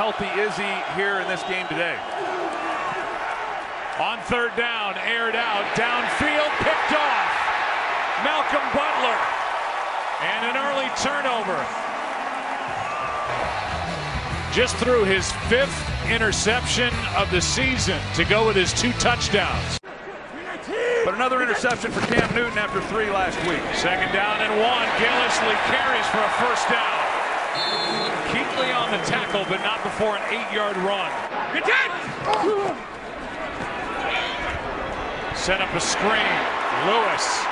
healthy is he here in this game today? On third down, aired out, downfield, picked off. Malcolm Butler. And an early turnover. Just threw his fifth interception of the season to go with his two touchdowns. But another interception for Cam Newton after three last week. Second down and one. Gillislee carries for a first down. On the tackle, but not before an eight-yard run. Set up a screen. Lewis.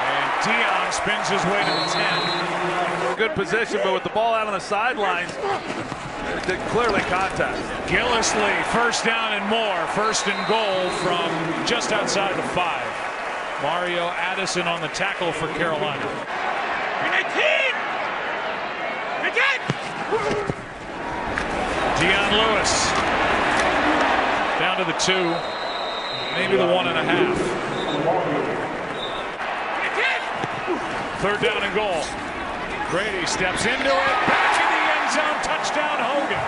And Dion spins his way to the 10. Good position, but with the ball out on the sidelines, did clearly contact. Gillislee, first down and more. First and goal from just outside the five. Mario Addison on the tackle for Carolina. Dion Lewis down to the two, maybe the one and a half. Third down and goal. Brady steps into it, back in the end zone, touchdown Hogan.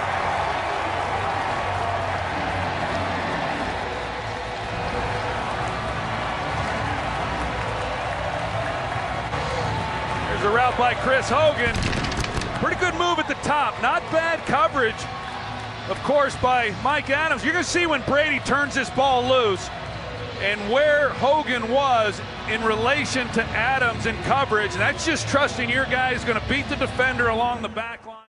There's a route by Chris Hogan. Pretty good move at the top. Not bad coverage, of course, by Mike Adams. You're going to see when Brady turns this ball loose and where Hogan was in relation to Adams in coverage. That's just trusting your guy is going to beat the defender along the back line.